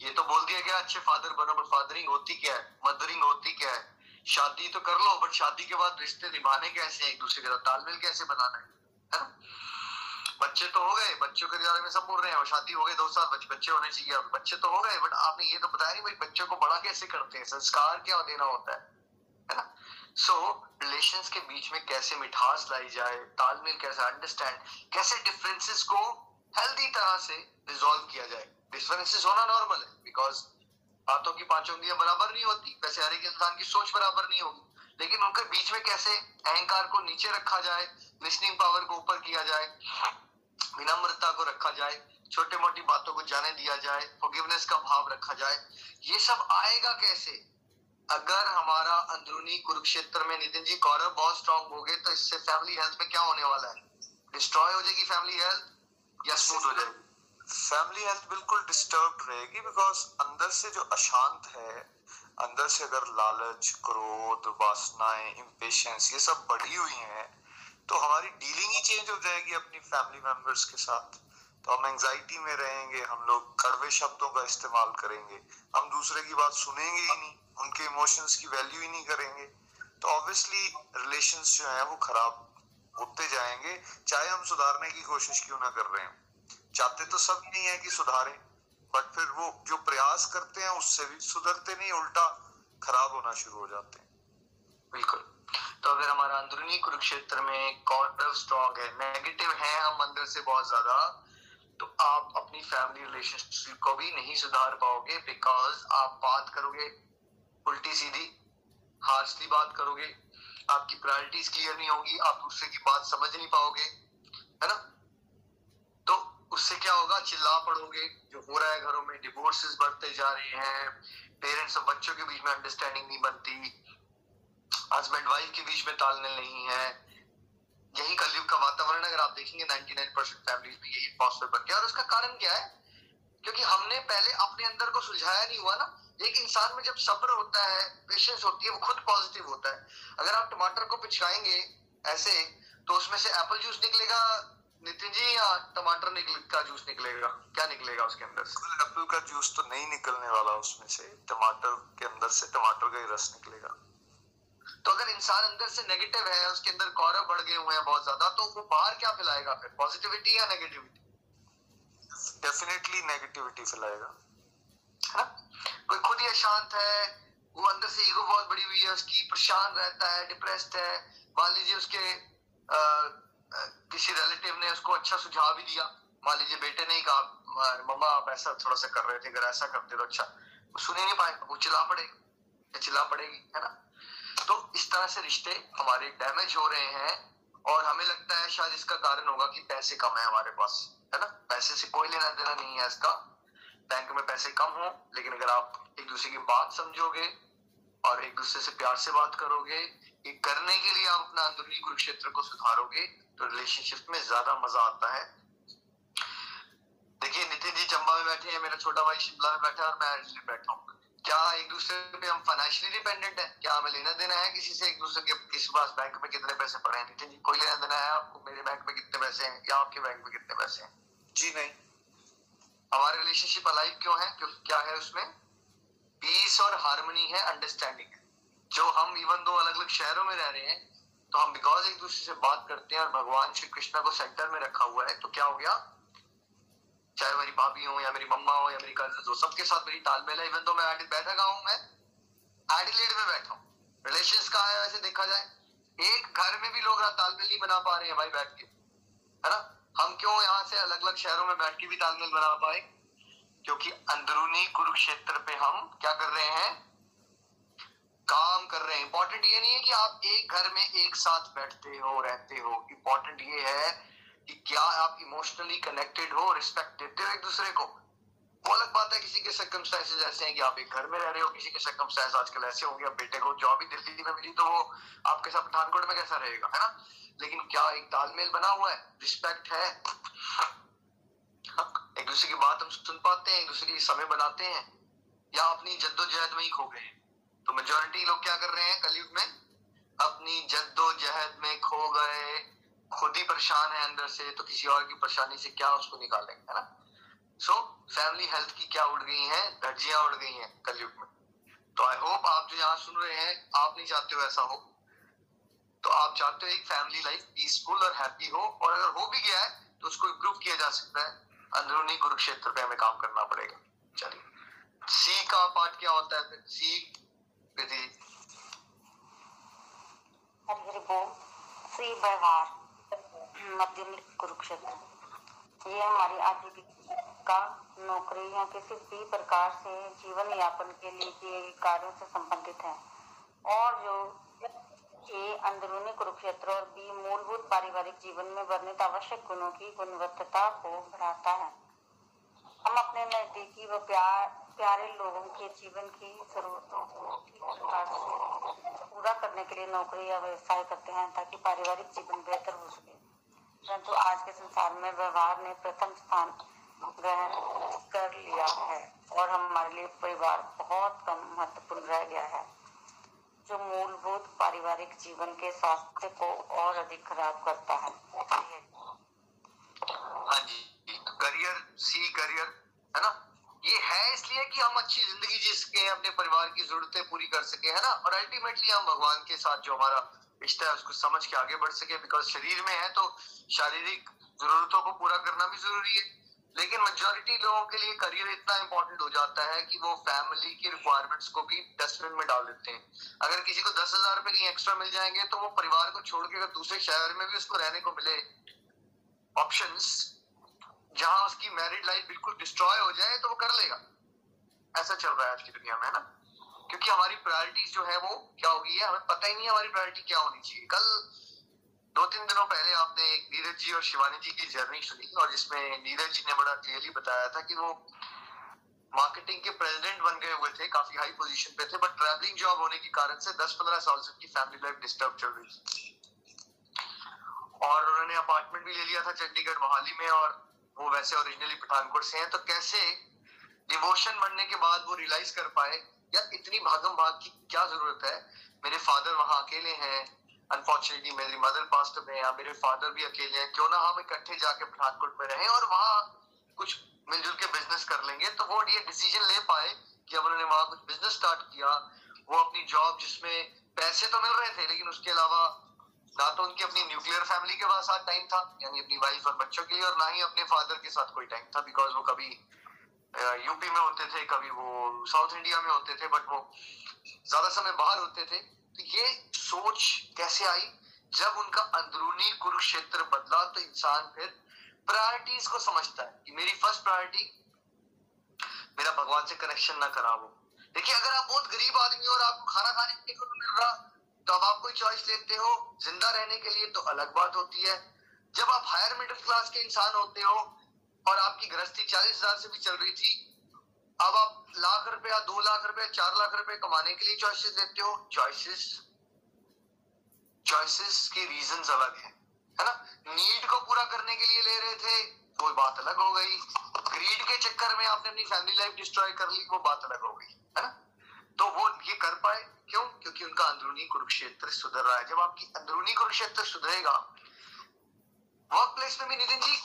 ये तो बोल दिया गया, अच्छे फादर बनो बट फादरिंग होती क्या है? मदरिंग होती क्या है? शादी तो कर लो बट शादी के बाद रिश्ते निभाने कैसे हैं एक दूसरे के साथ? तालमेल कैसे बनाना है? बच्चे तो हो गए, बच्चों के बारे में सब बोल रहे हैं शादी हो गए दो साल बच्चे बच्चे होने चाहिए बच्चे तो हो गए बट आपने ये तो बताया नहीं भाई बच्चों को बड़ा कैसे करते हैं? संस्कार क्या देना होता है? है ना? सो so, रिलेशन के बीच में कैसे मिठास लाई जाए तालमेल कैसे अंडरस्टैंड कैसे डिफरेंसेस को हेल्दी तरह से रिजोल्व किया जाए। डिफरेंसेस होना नॉर्मल है बिकॉज़ हाथों की पाँच उंगलियाँ बराबर नहीं होती वैसे हर एक इंसान की सोच बराबर नहीं होगी। लेकिन उनके बीच में कैसे अहंकार को नीचे रखा जाए लिसनिंग पावर को ऊपर किया जाए विनम्रता को रखा जाए छोटे मोटी बातों को जाने दिया जाए फॉरगिवनेस का भाव रखा जाए ये सब आएगा कैसे? अगर हमारा अंदरूनी कुरुक्षेत्र में नितिन जी, कौरव बहुत स्ट्रांग हो गए तो इससे फैमिली हेल्थ में क्या होने वाला है? डिस्ट्रॉय हो जाएगी फैमिली हेल्थ या स्मूथ हो जाएगी? फैमिली हेल्थ बिल्कुल डिस्टर्ब रहेगी बिकॉज़ अंदर से जो अशांत है, अंदर से अगर लालच, क्रोध, वासनाएँ इम्पेशंस ये सब बढ़ी हुई हैं तो हमारी डीलिंग ही चेंज हो जाएगी अपनी फैमिली मेंबर्स के साथ। तो हम एंजाइटी में रहेंगे, हम लोग कड़वे शब्दों का इस्तेमाल करेंगे, हम दूसरे की बात सुनेंगे ही नहीं। उनके इमोशंस की वैल्यू ही नहीं करेंगे। तो ऑब्वियसली रिलेशंस जो है, वो खराब होते जाएँगे। चाहे हम सुधारने की कोशिश क्यों ना कर रहे हैं। चाहते तो सब नहीं है कि सुधारें बट फिर वो जो प्रयास करते हैं, उससे भी सुधरते नहीं, उल्टा खराब होना शुरू हो जाते हैं। बिल्कुल। तो अगर हमारा अंदरूनी कुरुक्षेत्र में कॉर्डर स्ट्रॉन्ग है नेगेटिव है हम अंदर से बहुत ज़्यादा तो आप अपनी फैमिली रिलेशनशिप को भी नहीं सुधार पाओगे बिकॉज़ आप बात करोगे उल्टी सीधी। हार्शली बात करोगे, आपकी प्रायोरिटीज क्लियर नहीं होगी, आप दूसरे की बात समझ नहीं पाओगे, है ना? तो उससे क्या होगा, चिल्ला पड़ोगे, जो हो रहा है घरों में डिवोर्सेस बढ़ते जा रहे हैं पेरेंट्स और बच्चों के बीच में अंडरस्टैंडिंग नहीं बनती हस्बैंड वाइफ के बीच में तालमेल नहीं है। यही कलयुग का वातावरण अगर आप देखेंगे 99 परसेंट फैमिलीज़ में यही पॉसिबल बन गया। और उसका कारण क्या है? क्योंकि हमने पहले अपने अंदर को सुलझाया नहीं हुआ ना। एक इंसान में जब सब्र होता है पेशेंस होती है वो खुद पॉजिटिव होता है। अगर आप टमाटर को पिछकाएँगे ऐसे तो उसमें से एप्पल जूस निकलेगा नितिन जी या टमाटर निकल का जूस निकलेगा? क्या निकलेगा उसके अंदर से? एप्पल का जूस तो नहीं निकलने वाला उसमें से। टमाटर के अंदर से टमाटर का ही रस निकलेगा। तो अगर इंसान अंदर से नेगेटिव है उसके अंदर कौरव बढ़ गए हुए हैं बहुत ज़्यादा तो वो बाहर क्या फैलाएगा फिर? पॉजिटिविटी या नेगेटिविटी डेफिनेटली नेगेटिविटी फैलाएगा। है ना? कोई खुद ही अशांत है वो अंदर से ईगो बहुत बड़ी हुई है उसकी परेशान रहता है डिप्रेस्ड है। मान लीजिए उसके आ, किसी रिलेटिव ने उसको अच्छा सुझाव भी दिया। मान लीजिए बेटे ने कहा मम्मा आप ऐसा थोड़ा सा कर रहे थे अगर ऐसा करते तो अच्छा। वो सुने नहीं पाए वो चिल्ला पड़ेगी चिल्ला पड़ेगी है ना? तो इस तरह से रिश्ते हमारे डैमेज हो रहे हैं और हमें लगता है शायद इसका कारण होगा कि पैसे कम है हमारे पास है ना? पैसे से कोई लेना देना नहीं है इसका। बैंक में पैसे कम हो, लेकिन अगर आप एक दूसरे की बात समझोगे और एक दूसरे से प्यार से बात करोगे, ये करने के लिए आप अपना अंदरूनी कुरुक्षेत्र को सुधारोगे तो रिलेशनशिप में ज़्यादा मज़ा आता है। देखिए, नितिन जी चंबा में बैठे हैं, मेरा छोटा भाई शिमला में बैठा है और मैं बैठा हूँ। क्या एक दूसरे पे हम फाइनेंशियली डिपेंडेंट है? क्या हमें लेना देना है किसी से? एक दूसरे के, किसी पास बैंक में कितने पैसे पड़े हैं? नितिन जी, कोई लेना देना है आपको? मेरे बैंक में कितने पैसे हैं? या आपके बैंक में कितने पैसे हैं? जी नहीं। हमारे रिलेशनशिप अलाइव क्यों है? क्योंकि क्या है उसमें? पीस और हारमोनी है अंडरस्टैंडिंग जो हम इवन दो अलग अलग शहरों में रह रहे हैं तो हम बिकॉज़ एक दूसरे से बात करते हैं और भगवान श्री कृष्ण को सेंटर में रखा हुआ है तो क्या हो गया? चाहे मेरी भाभी हो या मेरी मम्मा हो या मेरी कज़न हो, सबके साथ मेरी तालमेल है। इवन तो मैं बैठा कहा हूँ मैं एडिलेड में बैठा हूँ। रिलेशन कहा है वैसे देखा जाए? एक घर में भी लोग तालमेल नहीं बना पा रहे हैं भाई बैठ के, है ना? हम क्यों यहाँ से अलग अलग शहरों में बैठ के भी तालमेल बना पाए? क्योंकि अंदरूनी कुरुक्षेत्र पे हम क्या कर रहे हैं? काम कर रहे हैं। इंपॉर्टेंट ये नहीं है कि आप एक घर में एक साथ बैठते हो, रहते हो। इंपॉर्टेंट ये है कि क्या आप इमोशनली कनेक्टेड हो रिस्पेक्ट देते हो एक दूसरे को। वो अलग बात है किसी के सर्कमस्टेंसेस ऐसे हैं कि आप एक घर में रह रहे हो किसी के सर्कमस्टेंस आजकल ऐसे होंगे अब बेटे को जॉब ही दिल्ली में मिली तो वो आपके साथ पठानकोट में कैसा रहेगा है ना? लेकिन क्या एक तालमेल बना हुआ है? रिस्पेक्ट हाँ, एक दूसरे की बात हम सुन पाते हैं एक दूसरे की समय बनाते हैं या अपनी जद्दोजहद में ही खो गए तो मेजोरिटी लोग क्या कर रहे हैं कलयुग में? अपनी जद्दोजहद में खो गए खुद ही परेशान है अंदर से तो किसी और की परेशानी से क्या उसको निकालेंगे है ना? सो फैमिली हेल्थ की क्या उड़ गई है? धज्जियाँ उड़ गई हैं कलयुग में। तो आई होप आप जो यहाँ सुन रहे हैं, आप नहीं चाहते हो ऐसा हो। तो आप चाहते हो एक फैमिली लाइफ पीसफुल और हैप्पी हो, और अगर हो भी गया है तो उसको इम्प्रूव किया जा सकता है। अंदरूनी कुरुक्षेत्र पे हमें काम करना पड़ेगा। चलिए। सी का पार्ट क्या होता है सी विधि। व्यवहार। मध्यम कुरुक्षेत्र। ये हमारी आजीविका नौकरी या किसी भी प्रकार से जीवन यापन के लिए किए गए कार्यों से संबंधित है। और जो ए अंदरूनी कुरुक्षेत्र और बी मूलभूत पारिवारिक जीवन में वर्णित आवश्यक गुणों की गुणवत्ता को बढ़ाता है। हम अपने नजदीकी व प्यार, प्यारे लोगों के जीवन की जरूरतों को पूरा करने के लिए नौकरी या व्यवसाय करते हैं ताकि पारिवारिक जीवन बेहतर हो सके। परंतु आज के संसार में व्यवहार ने प्रथम स्थान ग्रहण कर लिया है और हमारे लिए परिवार बहुत कम महत्वपूर्ण रह गया है, जो मूलभूत पारिवारिक जीवन के स्वास्थ्य को और अधिक खराब करता है। हाँ जी, करियर, सी करियर, है ना? ये है इसलिए कि हम अच्छी ज़िंदगी जी सके अपने परिवार की जरूरतें पूरी कर सके, है ना? और अल्टीमेटली हम भगवान के साथ जो हमारा रिश्ता है, उसको समझ के आगे बढ़ सके बिकॉज़ शरीर में है तो शारीरिक जरूरतों को पूरा करना भी ज़रूरी है। लेकिन मेजोरिटी लोगों के लिए करियर इतना इंपॉर्टेंट हो जाता है कि वो फैमिली की रिक्वायरमेंट्स को भी डस्टबिन में डाल देते हैं। अगर किसी को दस हज़ार रुपए कहीं एक्स्ट्रा मिल जाएँगे तो वो परिवार को छोड़ के अगर दूसरे शहर में भी उसको रहने को मिले ऑप्शन जहाँ उसकी मैरिड लाइफ बिल्कुल डिस्ट्रॉय हो जाए तो वो कर लेगा। ऐसा चल रहा है आज की दुनिया में, है ना? क्योंकि हमारी प्रायोरिटीज जो है वो क्या होगी है? हमें पता ही नहीं हमारी प्रायोरिटी क्या होनी चाहिए। कल दो तीन दिनों पहले आपने एक नीरज जी और शिवानी जी की जर्नी सुनी और जिसमें नीरज जी ने बड़ा क्लियरली बताया था कि वो मार्केटिंग के प्रेसिडेंट बन गए हुए थे, काफ़ी हाई पोजीशन पे थे बट ट्रैवलिंग जॉब होने के कारण से 10-15 साल से उनकी फैमिली लाइफ डिस्टर्ब चल रही थी। और उन्होंने अपार्टमेंट भी ले लिया था चंडीगढ़ मोहाली में और वो वैसे ओरिजिनली पठानकोट से हैं तो कैसे डिवोशन बनने के बाद वो रियलाइज़ कर पाए या इतनी भागम भाग की क्या ज़रूरत है? मेरे फादर वहाँ अकेले हैं अनफॉर्चुनेटली मेरी मदर पास्ट में या मेरे फादर भी अकेले हैं। क्यों ना हम इकट्ठे जाके पठानकोट में रहें और वहाँ कुछ मिलजुल के बिज़नेस कर लेंगे। तो वो ये डिसीज़न ले पाए कि अब उन्होंने वहाँ कुछ बिज़नेस स्टार्ट किया। वो अपनी जॉब जिसमें पैसे तो मिल रहे थे, लेकिन उसके अलावा ना तो उनकी अपनी न्यूक्लियर फैमिली के पास टाइम था, यानी अपनी वाइफ और बच्चों के लिए, और ना ही अपने फादर के साथ कोई टाइम था बिकॉज़ वो कभी यूपी में होते थे, कभी वो साउथ इंडिया में होते थे बट वो ज़्यादा समय बाहर होते थे। ये सोच कैसे आई? जब उनका अंदरूनी कुरुक्षेत्र बदला तो इंसान फिर प्रायोरिटीज को समझता है कि मेरी फ़र्स्ट प्रायोरिटी मेरा भगवान से कनेक्शन ना करा वो। देखिए, अगर आप बहुत गरीब आदमी हो और आपको खाना खाने को मिल रहा तो अब आप कोई चॉइस लेते हो, ज़िंदा रहने के लिए तो अलग बात होती है। जब आप हायर मिडिल क्लास के इंसान होते हो, और आपकी गृहस्थी चालीस हज़ार से भी चल रही थी अब आप लाख रुपया दो लाख रुपया चार लाख रुपए कमाने के लिए चॉइसेस देते हो। चॉइसेस चॉइसेस के रीजन अलग है है ना? नीड को पूरा करने के लिए ले रहे थे, वो बात अलग हो गई। ग्रीड के चक्कर में आपने अपनी फैमिली लाइफ डिस्ट्रॉय कर ली, वो बात अलग हो गई, है ना? तो वो ये कर पाए। क्यों? क्योंकि उनका अंदरूनी कुरुक्षेत्र सुधर रहा है। जब आपकी अंदरूनी कुरुक्षेत्र सुधरेगा वर्क प्लेस में भी नितिन जी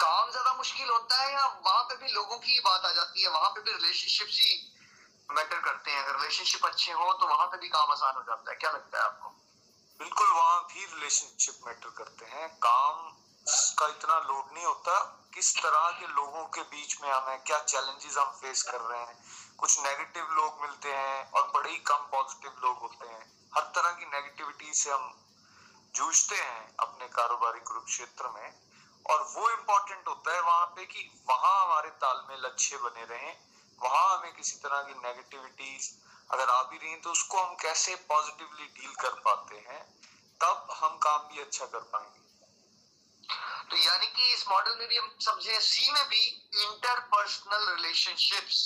काम ज़्यादा मुश्किल होता है या वहाँ पे भी लोगों की बात आ जाती है? वहाँ पे भी रिलेशनशिप ही मैटर करते हैं। अगर रिलेशनशिप अच्छे हो तो वहाँ पे भी काम आसान हो जाता है। क्या लगता है आपको? बिल्कुल, वहाँ भी रिलेशनशिप मैटर करते हैं। काम का इतना लोड नहीं होता। किस तरह के लोगों के बीच में हम हैं, क्या चैलेंजेस हम फेस कर रहे हैं। कुछ नेगेटिव लोग मिलते हैं और बड़े ही कम पॉजिटिव लोग होते हैं। हर तरह की नेगेटिविटी से हम जूझते हैं अपने कारोबारी कुरुक्षेत्र में। और वो इम्पोर्टेंट होता है वहाँ पे कि वहाँ हमारे तालमेल अच्छे बने रहें। वहाँ हमें किसी तरह की नेगेटिविटीज अगर आ भी रही तो उसको हम कैसे पॉजिटिवली डील कर पाते हैं, तब हम काम भी अच्छा कर पाएँगे। तो यानी कि इस मॉडल में भी हम समझे सी में भी इंटरपर्सनल रिलेशनशिप्स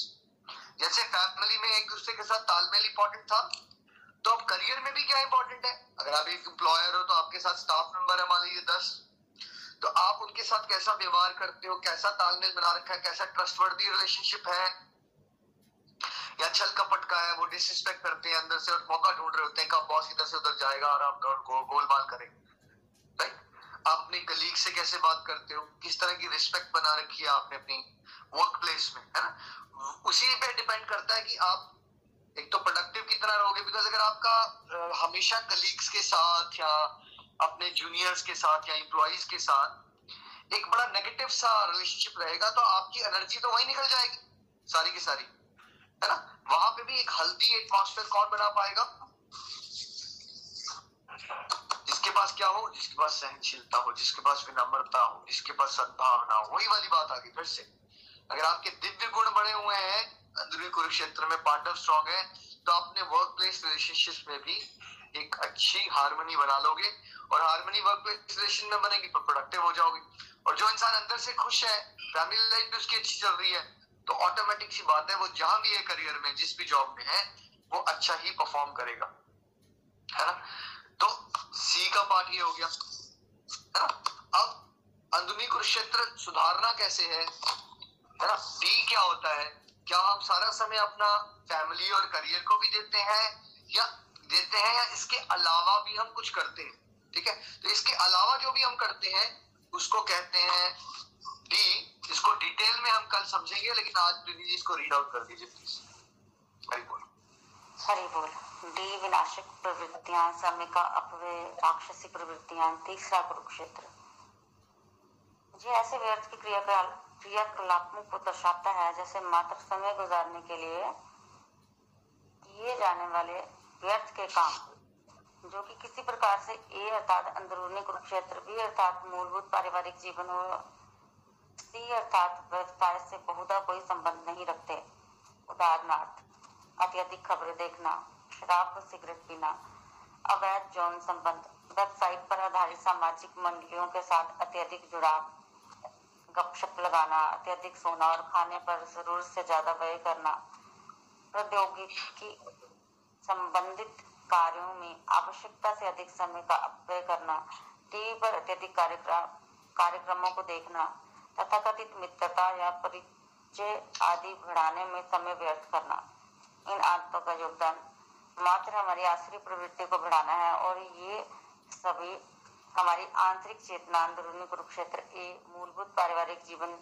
जैसे फैमिली में एक दूसरे के साथ तालमेल इंपॉर्टेंट था तो अब करियर में भी क्या इंपॉर्टेंट है? अगर आप एक एम्प्लॉयर हो तो आपके साथ स्टाफ मेंबर है, मान लीजिए दस। तो आप उनके साथ कैसा व्यवहार करते हो? कैसा तालमेल बना रखा है? कैसा ट्रस्टवर्दी रिलेशनशिप है? या छल कपट का है? वो डिसरिस्पेक्ट करते हैं अंदर से और मौका ढूंढ रहे होते हैं कब बॉस इधर से उधर जाएगा और आप गो, गोलमाल करेंगे आप अपने कलीग से कैसे बात करते हो? किस तरह की रिस्पेक्ट बना रखी है आपने अपनी वर्क प्लेस में? है ना? उसी पे डिपेंड करता है कि आप एक तो प्रोडक्टिव कितना रहोगे बिकॉज़ अगर आपका हमेशा कलीग्स के साथ या अपने जूनियर्स के साथ या एम्प्लॉयज़ के साथ, एक बड़ा नेगेटिव सा रिलेशनशिप रहेगा तो आपकी एनर्जी तो वही निकल जाएगी, सारी की सारी। है ना? वहाँ पे भी एक हल्दी एटमॉस्फेयर कौन बना पाएगा? जिसके पास क्या हो, जिसके पास सहनशीलता हो, जिसके पास विनम्रता हो, जिसके पास सद्भावना हो, वही वाली बात आ गई फिर से। अगर आपके दिव्य गुण बड़े हुए हैं अंदरूनी कुरुक्षेत्र में पार्टनर स्ट्रॉन्ग है तो अपने वर्क प्लेस रिलेशनशिप में भी एक अच्छी हारमोनी बना लोगे और हारमोनी वर्क रिलेशन में बनेगी तो प्रोडक्टिव हो जाओगे। और जो इंसान अंदर से खुश है फैमिली लाइफ भी उसकी अच्छी चल रही है तो ऑटोमेटिक सी बात है, वो जहाँ भी है करियर में, जिस भी जॉब में है, वो अच्छा ही परफॉर्म करेगा। है ना? तो सी का पार्ट ये हो गया। है ना? अब अंदरूनी कुरुक्षेत्र सुधारना कैसे है? है ना? डी क्या होता है? क्या हम सारा समय अपना फैमिली और करियर को भी देते हैं या देते हैं या इसके अलावा भी हम कुछ करते हैं? ठीक है? तो इसके अलावा जो भी हम करते हैं, उसको कहते हैं डी इसको डिटेल में हम कल समझेंगे, लेकिन आज प्लीज़ इसको रीड आउट कर दीजिए प्लीज़ हरी बोल। हरि बोल। डी विनाशक प्रवृत्तियाँ अपव्यय राक्षसी प्रवृत्तियाँ, तीसरा कुरुक्षेत्र। ये ऐसे व्यर्थ की क्रियाकलाप क्रियाकलापों को दर्शाता है, जैसे मात्र समय गुजारने के लिए किए जाने वाले व्यर्थ के काम, जो कि किसी प्रकार से ए अर्थात अंदरूनी कुरुक्षेत्र, बी अर्थात मूलभूत पारिवारिक जीवन हो सी अर्थात व्यवसाय से बहुधा कोई संबंध नहीं रखते। उदाहरणार्थ, अत्यधिक खबरें देखना, शराब और सिगरेट पीना, अवैध यौन संबंध, वेबसाइट पर आधारित सामाजिक मंडलियों के साथ अत्यधिक जुड़ाव, गपशप लगाना, अत्यधिक सोना और खाने पर ज़रूर से ज़्यादा व्यय करना, प्रौद्योगिकी संबंधित कार्यों में आवश्यकता से अधिक समय का अपव्यय करना, टीवी पर अत्यधिक कार्यक्रम को देखना तथा कथित मित्रता या परिचय आदि बढ़ाने में समय व्यर्थ करना। इन आदतों का योगदान मात्र हमारी आश्री प्रवृत्ति को बढ़ाना है और ये सभी हमारी आंतरिक चेतना अंदरूनी कुरुक्षेत्र ए मूलभूत पारिवारिक जीवन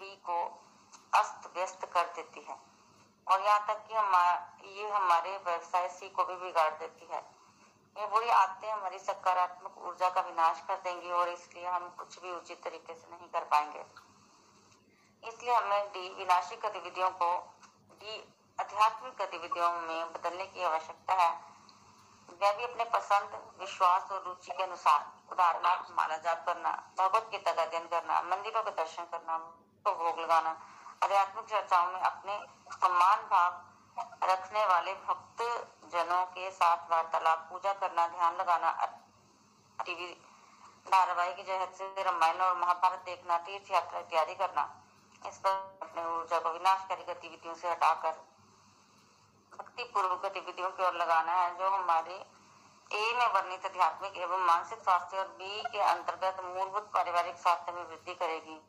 बी को अस्त व्यस्त कर देती है। और यहाँ तक कि हम, ये हमारे व्यवसाय सी को भी बिगाड़ देती है। ये बुरी आदतें हमारी सकारात्मक ऊर्जा का विनाश कर देंगी और इसलिए हम कुछ भी उचित तरीके से नहीं कर पाएँगे। इसलिए हमें डी, विनाशी गतिविधियों को, डी, आध्यात्मिक गतिविधियों में बदलने की आवश्यकता है। वह भी अपने पसंद, विश्वास और रुचि के अनुसार उदाहरणार्थ माला जाप करना, भगवत गीता का अध्ययन करना, मंदिरों के दर्शन करना भोग लगाना आध्यात्मिक चर्चाओं में अपने सम्मान भाव रखने वाले भक्त जनों के साथ वार्तालाप, पूजा करना, ध्यान लगाना टीवी धारावाहिक जहर से रामायण और महाभारत देखना तीर्थ यात्रा इत्यादि करना, इस पर अपने ऊर्जा को विनाशकारी गतिविधियों से हटाकर भक्ति पूर्व गतिविधियों की ओर लगाना है, जो हमारे ए में वर्णित आध्यात्मिक एवं मानसिक स्वास्थ्य और बी के अंतर्गत मूलभूत पारिवारिक स्वास्थ्य में वृद्धि करेगी।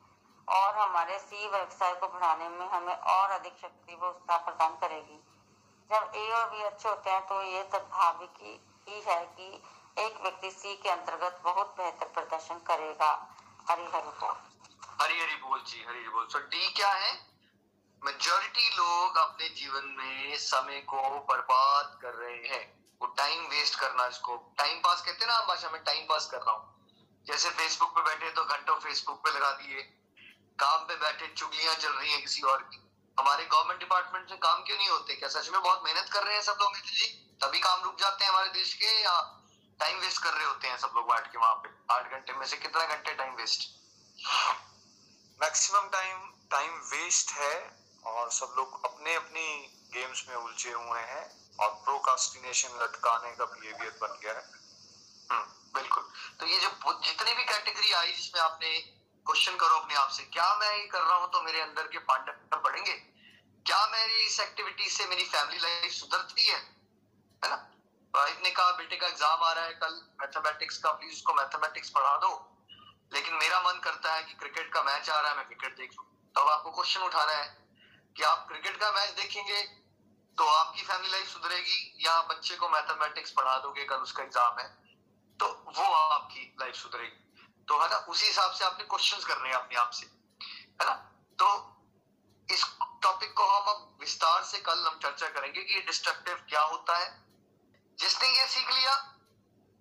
और हमारे सी व्यवसाय को बढ़ाने में हमें और अधिक शक्ति व उत्साह प्रदान करेगी। जब ए और बी अच्छे होते हैं तो ये तत्भाविक ही है कि एक व्यक्ति सी के अंतर्गत बहुत बेहतर प्रदर्शन करेगा। हरी हरी बोल। हरी हरी बोल जी हरी हरी बोल। सो डी क्या है? मेजोरिटी लोग अपने जीवन में समय को बर्बाद कर रहे हैं। वो टाइम वेस्ट करना इसको टाइम पास कहते हैं ना भाषा में टाइम पास कर रहा हूँ। जैसे फेसबुक पे बैठे तो घंटों फेसबुक पे लगा दिए। काम पे बैठे चुगलियाँ चल रही हैं किसी और की। हमारे गवर्नमेंट डिपार्टमेंट में काम क्यों नहीं होते? क्या सच में बहुत मेहनत कर रहे हैं सब लोग जी? तभी काम रुक जाते हैं हमारे देश के या टाइम वेस्ट कर रहे होते हैं सब लोग बैठ के वहाँ पे? आठ घंटे में से कितना घंटे time waste maximum time time waste है और सब लोग अपने अपनी गेम्स में उलझे हुए हैं और प्रोकास्टिनेशन लटकाने का बिहेवियर बन गया है। हम्म, बिल्कुल। तो ये जो जितनी भी कैटेगरी आई जिसमें आपने क्वेश्चन करो अपने आप से, क्या मैं ये कर रहा हूँ तो मेरे अंदर के पांडव बढ़ेंगे? क्या मेरी इस एक्टिविटी से मेरी फैमिली लाइफ सुधरती है? है ना? वाइफ ने कहा, बेटे का एग्ज़ाम आ रहा है कल मैथमेटिक्स का प्लीज़ उसको मैथमेटिक्स पढ़ा दो। लेकिन मेरा मन करता है कि क्रिकेट का मैच आ रहा है, मैं क्रिकेट देख लू। तो अब आपको क्वेश्चन उठाना है कि आप क्रिकेट का मैच देखेंगे तो आपकी फैमिली लाइफ सुधरेगी या बच्चे को मैथमेटिक्स पढ़ा दोगे कल उसका एग्ज़ाम है? तो वो आपकी लाइफ सुधरेगी। तो है ना उसी हिसाब से आपने क्वेश्चंस करने हैं अपने आप से, है ना? तो इस टॉपिक को हम अब विस्तार से कल हम चर्चा करेंगे कि डिस्ट्रक्टिव क्या होता है। जिसने ये सीख लिया,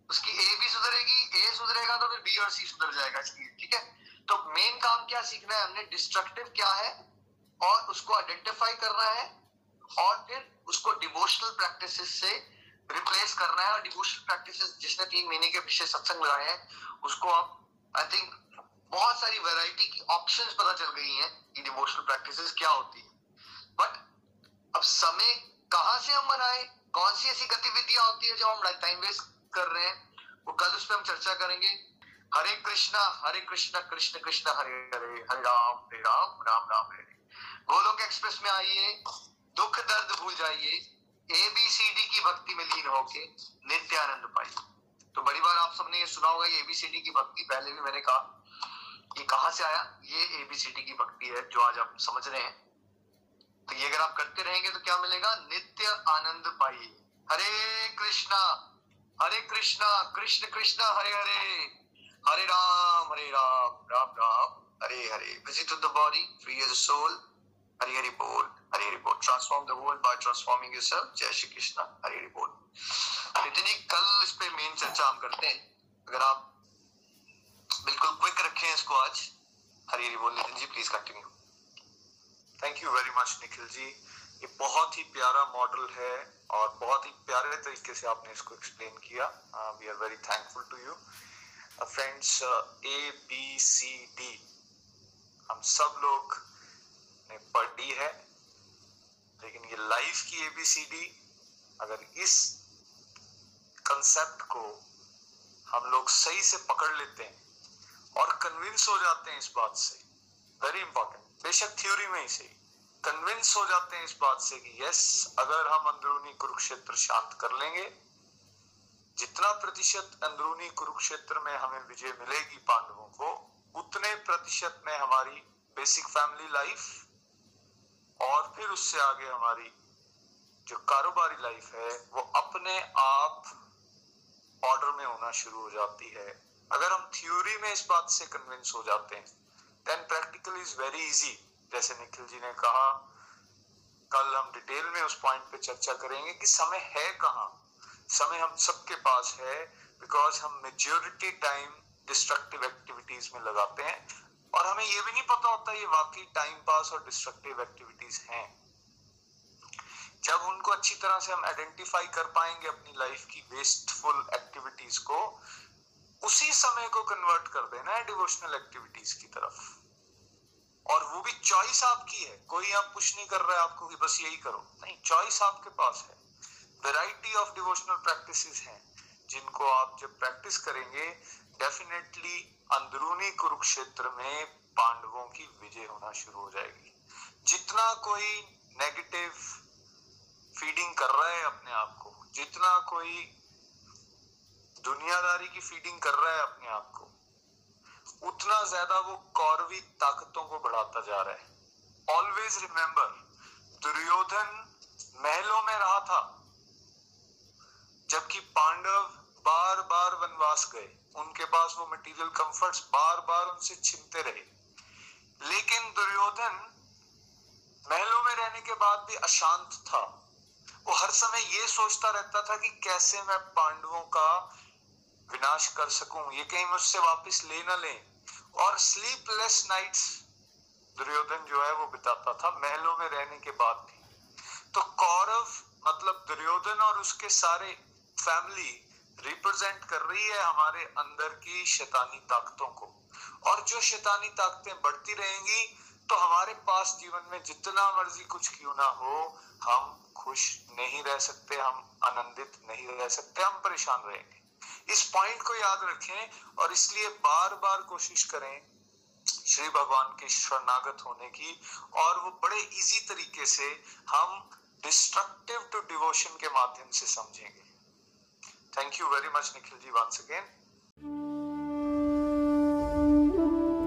उसकी ए भी सुधरेगी ए सुधरेगा तो फिर बी और सी सुधर जाएगा इसलिए, ठीक है? तो मेन काम क्या सीखना है हमने? डिस्ट्रक्टिव क्या है और उसको आइडेंटिफाई करना है और फिर उसको डिवोशनल प्रैक्टिस से रिप्लेस करना है। और डिवोशनल प्रैक्टिस जिसने तीन महीने के पीछे सत्संग लगाए हैं, उसको आप आई थिंक बहुत सारी वैरायटी की ऑप्शंस पता चल गई हैं कि डिवोशनल प्रैक्टिसेस क्या होती है। बट अब समय कहाँ से हम बनाए? कौन सी ऐसी गतिविधियाँ होती है जो हम टाइम वेस्ट कर रहे हैं? वो कल उस पर हम चर्चा करेंगे। हरे कृष्णा हरे कृष्णा, कृष्ण कृष्ण, हरे हरे हरे राम हरे राम राम राम, हरे। गोलोक एक्सप्रेस में आइए, दुख, दर्द भूल जाइए। ए बी सी डी की भक्ति में लीन होके नित्यानंद पाइए। तो बड़ी बार आप सबने ये सुना होगा, ये एबीसीडी की भक्ति पहले भी मैंने कहा। ये कहाँ से आया? ये एबीसीडी की भक्ति है, जो आज आप समझ रहे हैं। तो ये अगर आप करते रहेंगे तो क्या मिलेगा? नित्य आनंद पाइए हरे कृष्णा हरे कृष्णा, कृष्ण कृष्ण, हरे हरे। हरे राम हरे Ram Ram Ram. Hare Hare. To the body, free as हरे हरे बोल। हरे हरे बोल transform the world by transforming yourself. जय श्री कृष्ण हरे हरे बोल नितिन जी कल इस पे मेन चर्चा हम करते हैं। अगर आप बिल्कुल क्विक रखें इसको आज हरी हरी बोल Nitin ji please continue thank you very much Nikhil ji. ये बहुत ही प्यारा मॉडल है और बहुत ही प्यारे तरीके से आपने इसको एक्सप्लेन किया। We are very thankful to you friends A B C D हम सब लोग ने पढ़ी है। लेकिन ये लाइफ की ए बी सी डी अगर इस कंसेप्ट को हम लोग सही से पकड़ लेते हैं और कन्विंस हो जाते हैं इस बात से वेरी इंपॉर्टेंट बेशक थ्योरी में ही सही कन्विंस हो जाते हैं इस बात से कि यस अगर हम अंदरूनी कुरुक्षेत्र शांत कर लेंगे, जितना प्रतिशत अंदरूनी कुरुक्षेत्र में हमें विजय मिलेगी पांडवों को, उतने प्रतिशत में हमारी बेसिक फैमिली लाइफ और फिर उससे आगे हमारी जो कारोबारी लाइफ है, वो अपने आप ऑर्डर में होना शुरू हो जाती है। अगर हम थ्योरी में इस बात से कन्विंस हो जाते हैं then practical is very easy जैसे निखिल जी ने कहा, कल हम डिटेल में उस पॉइंट पे चर्चा करेंगे कि समय है कहाँ। समय हम सबके पास है बिकॉज़ हम मेजोरिटी टाइम डिस्ट्रक्टिव एक्टिविटीज़ में लगाते हैं। हमें ये भी नहीं पता होता ये वाकई टाइम पास और डिस्ट्रक्टिव एक्टिविटीज़ हैं। जब उनको अच्छी तरह से हम आइडेंटिफाई कर पाएँगे अपनी लाइफ की वेस्टफुल एक्टिविटीज़ को, उसी समय को कन्वर्ट कर देना है डिवोशनल एक्टिविटीज़ की तरफ़। और वो भी चॉइस आपकी है। कोई आप पुश नहीं कर रहा है, आपको कि बस यही करो। नहीं चॉइस आपके पास है। वेराइटी ऑफ़ डिवोशनल प्रैक्टिसेस हैं, जिनको आप जब प्रैक्टिस करेंगे डेफिनेटली अंदरूनी कुरुक्षेत्र में पांडवों की विजय होना शुरू हो जाएगी। जितना कोई नेगेटिव फीडिंग कर रहा है अपने आप को, जितना कोई दुनियादारी की फीडिंग कर रहा है अपने आप को, उतना ज़्यादा वो कौरवी ताकतों को बढ़ाता जा रहा है। ऑलवेज रिमेंबर दुर्योधन महलों में रहा था, जबकि पांडव बार बार वनवास गए। उनके पास वो मटेरियल कंफर्ट्स बार बार उनसे छिनते रहे। लेकिन दुर्योधन महलों में रहने के बाद भी अशांत था। वो हर समय ये सोचता रहता था कि कैसे मैं पांडवों का विनाश कर सकूँ, ये कहीं मुझसे वापस ले ना ले। और स्लीपलेस नाइट्स दुर्योधन जो है वो बिताता था महलों में रहने के बाद भी। तो कौरव मतलब दुर्योधन और उसके सारे फैमिली रिप्रेजेंट कर रही है हमारे अंदर की शैतानी ताकतों को। और जो शैतानी ताकतें बढ़ती रहेंगी तो हमारे पास जीवन में जितना मर्ज़ी कुछ क्यों ना हो, हम खुश नहीं रह सकते, हम आनंदित नहीं रह सकते, हम परेशान रहेंगे। इस पॉइंट को याद रखें और इसलिए बार बार कोशिश करें श्री भगवान के शरणागत होने की और वो बड़े इजी तरीके से हम डिस्ट्रक्टिव टू डिवोशन के माध्यम से समझेंगे। Thank you very much Nikhil ji once again